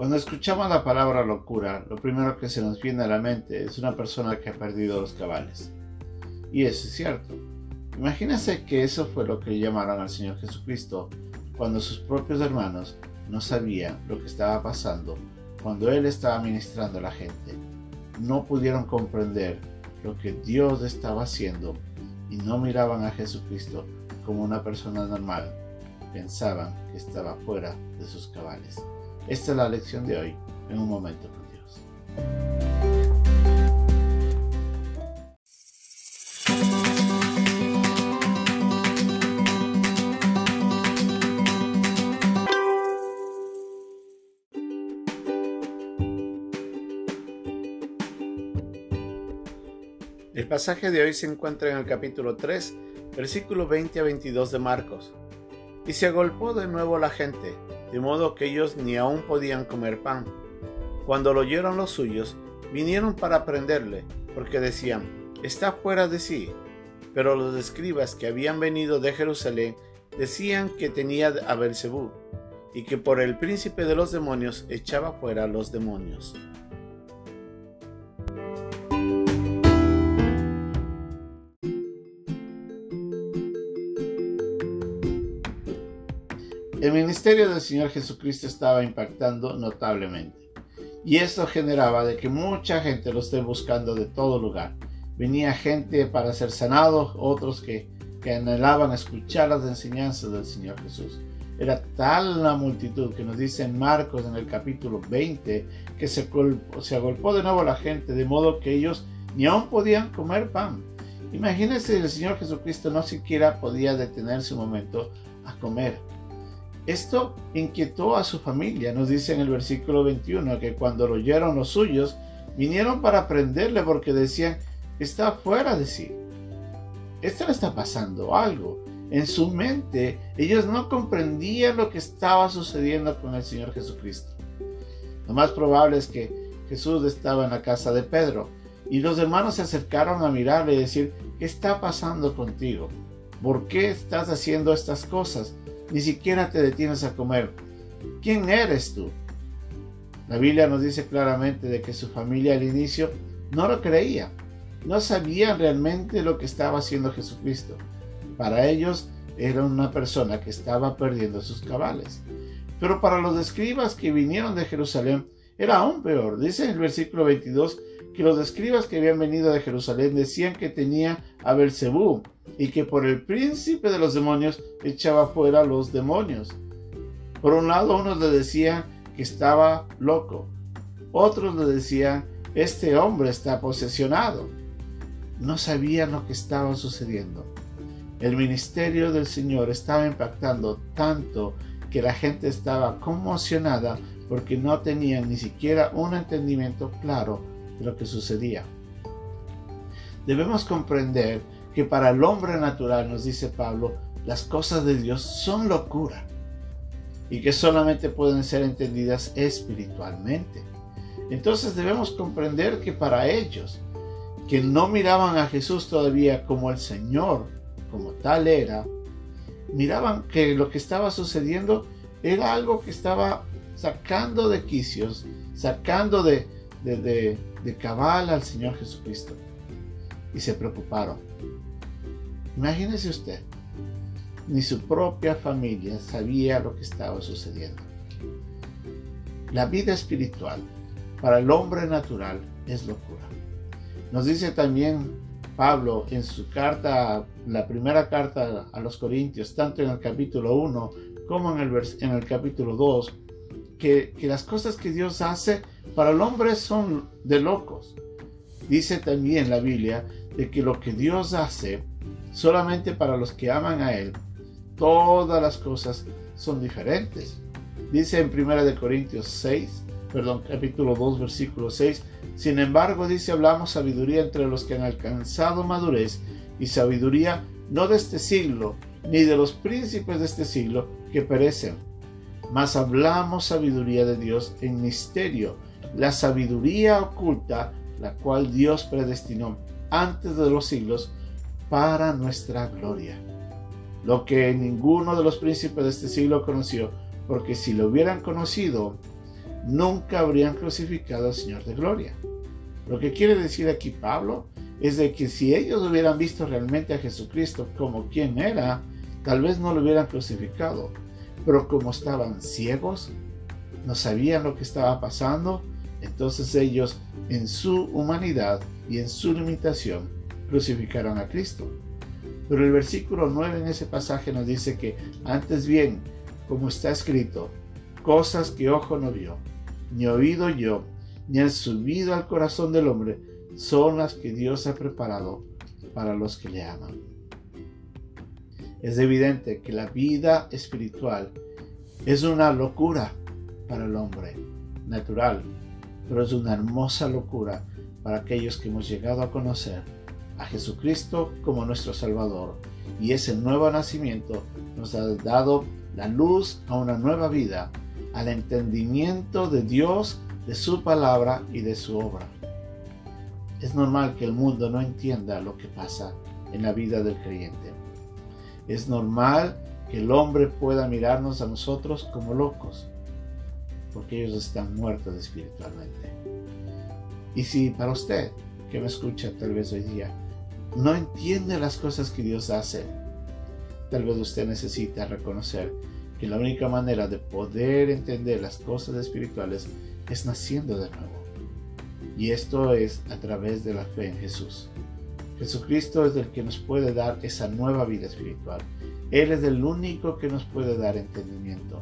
Cuando escuchamos la palabra locura, lo primero que se nos viene a la mente es una persona que ha perdido los cabales. Y eso es cierto. Imagínense que eso fue lo que llamaron al Señor Jesucristo cuando sus propios hermanos no sabían lo que estaba pasando cuando Él estaba ministrando a la gente. No pudieron comprender lo que Dios estaba haciendo y no miraban a Jesucristo como una persona normal. Pensaban que estaba fuera de sus cabales. Esta es la lección de hoy en un momento con Dios. El pasaje de hoy se encuentra en el capítulo 3, versículo 20 a 22 de Marcos. Y se agolpó de nuevo la gente, de modo que ellos ni aún podían comer pan. Cuando lo oyeron los suyos, vinieron para prenderle, porque decían, está fuera de sí. Pero los escribas que habían venido de Jerusalén decían que tenía a Belcebú, y que por el príncipe de los demonios echaba fuera los demonios. El ministerio del Señor Jesucristo estaba impactando notablemente. Y esto generaba de que mucha gente lo esté buscando de todo lugar. Venía gente para ser sanados, otros que, anhelaban escuchar las enseñanzas del Señor Jesús. Era tal la multitud que nos dice en Marcos en el capítulo 20 que se, se agolpó de nuevo la gente de modo que ellos ni aún podían comer pan. Imagínense el Señor Jesucristo no siquiera podía detenerse un momento a comer. Esto inquietó a su familia. Nos dice en el versículo 21 que cuando lo oyeron los suyos, vinieron para prenderle porque decían, está fuera de sí. Esto le está pasando algo. En su mente, ellos no comprendían lo que estaba sucediendo con el Señor Jesucristo. Lo más probable es que Jesús estaba en la casa de Pedro y los hermanos se acercaron a mirarle y decir, ¿qué está pasando contigo? ¿Por qué estás haciendo estas cosas? Ni siquiera te detienes a comer. ¿Quién eres tú? La Biblia nos dice claramente de que su familia al inicio no lo creía, no sabían realmente lo que estaba haciendo Jesucristo. Para ellos era una persona que estaba perdiendo sus cabales. Pero para los escribas que vinieron de Jerusalén era aún peor. Dice en el versículo 22 que los escribas que habían venido de Jerusalén decían que tenía a Belcebú y que por el príncipe de los demonios echaba fuera los demonios. Por un lado, unos le decían que estaba loco, otros le decían, este hombre está posesionado. No sabían lo que estaba sucediendo. El ministerio del Señor estaba impactando tanto que la gente estaba conmocionada porque no tenían ni siquiera un entendimiento claro de lo que sucedía. Debemos comprender que para el hombre natural, nos dice Pablo, las cosas de Dios son locura y que solamente pueden ser entendidas espiritualmente. Entonces debemos comprender que para ellos, que no miraban a Jesús todavía como el Señor, como tal era, miraban que lo que estaba sucediendo era algo que estaba sacando de quicios, sacando de, de, de cabal al Señor Jesucristo. Y se preocuparon. Imagínese usted, ni su propia familia sabía lo que estaba sucediendo. La vida espiritual para el hombre natural es locura. Nos dice también Pablo en su carta, la primera carta a los Corintios, tanto en el capítulo 1 como en el, en el capítulo 2, que, que las cosas que Dios hace para el hombre son de locos. Dice también la Biblia de que lo que Dios hace solamente para los que aman a Él, todas las cosas son diferentes. Dice en 1 Corintios 6, perdón, capítulo 2, versículo 6, sin embargo, dice, hablamos sabiduría entre los que han alcanzado madurez y sabiduría no de este siglo, ni de los príncipes de este siglo que perecen, mas hablamos sabiduría de Dios en misterio, la sabiduría oculta, la cual Dios predestinó antes de los siglos para nuestra gloria. Lo que ninguno de los príncipes de este siglo conoció, porque si lo hubieran conocido, nunca habrían crucificado al Señor de Gloria. Lo que quiere decir aquí Pablo es de que si ellos hubieran visto realmente a Jesucristo como quien era, tal vez no lo hubieran crucificado. Pero como estaban ciegos, no sabían lo que estaba pasando, entonces ellos en su humanidad y en su limitación crucificaron a Cristo. Pero el versículo 9 en ese pasaje nos dice que antes bien, como está escrito, cosas que ojo no vio, ni oído yo, ni han subido al corazón del hombre, son las que Dios ha preparado para los que le aman. Es evidente que la vida espiritual es una locura para el hombre natural, pero es una hermosa locura para aquellos que hemos llegado a conocer a Jesucristo como nuestro Salvador. Y ese nuevo nacimiento nos ha dado la luz a una nueva vida, al entendimiento de Dios, de su palabra y de su obra. Es normal que el mundo no entienda lo que pasa en la vida del creyente. Es normal que el hombre pueda mirarnos a nosotros como locos, porque ellos están muertos espiritualmente. Y si para usted, que me escucha tal vez hoy día, no entiende las cosas que Dios hace, tal vez usted necesita reconocer que la única manera de poder entender las cosas espirituales es naciendo de nuevo. Y esto es a través de la fe en Jesús. Jesucristo es el que nos puede dar esa nueva vida espiritual. Él es el único que nos puede dar entendimiento.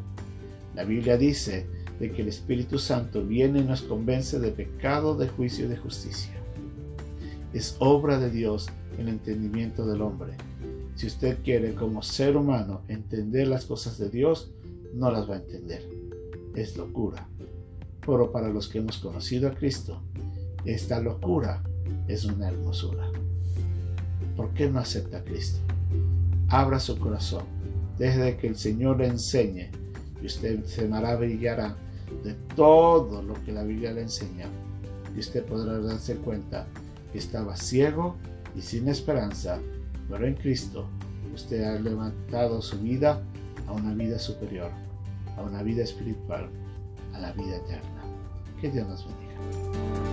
La Biblia dice de que el Espíritu Santo viene y nos convence de pecado, de juicio y de justicia. Es obra de Dios el entendimiento del hombre. Si usted quiere como ser humano entender las cosas de Dios, no las va a entender. Es locura. Pero para los que hemos conocido a Cristo, esta locura es una hermosura. ¿Por qué no acepta a Cristo? Abra su corazón. Deje que el Señor le enseñe y usted se maravillará de todo lo que la Biblia le enseña. Y usted podrá darse cuenta que estaba ciego y sin esperanza, pero en Cristo usted ha levantado su vida a una vida superior, a una vida espiritual, a la vida eterna. Que Dios nos bendiga.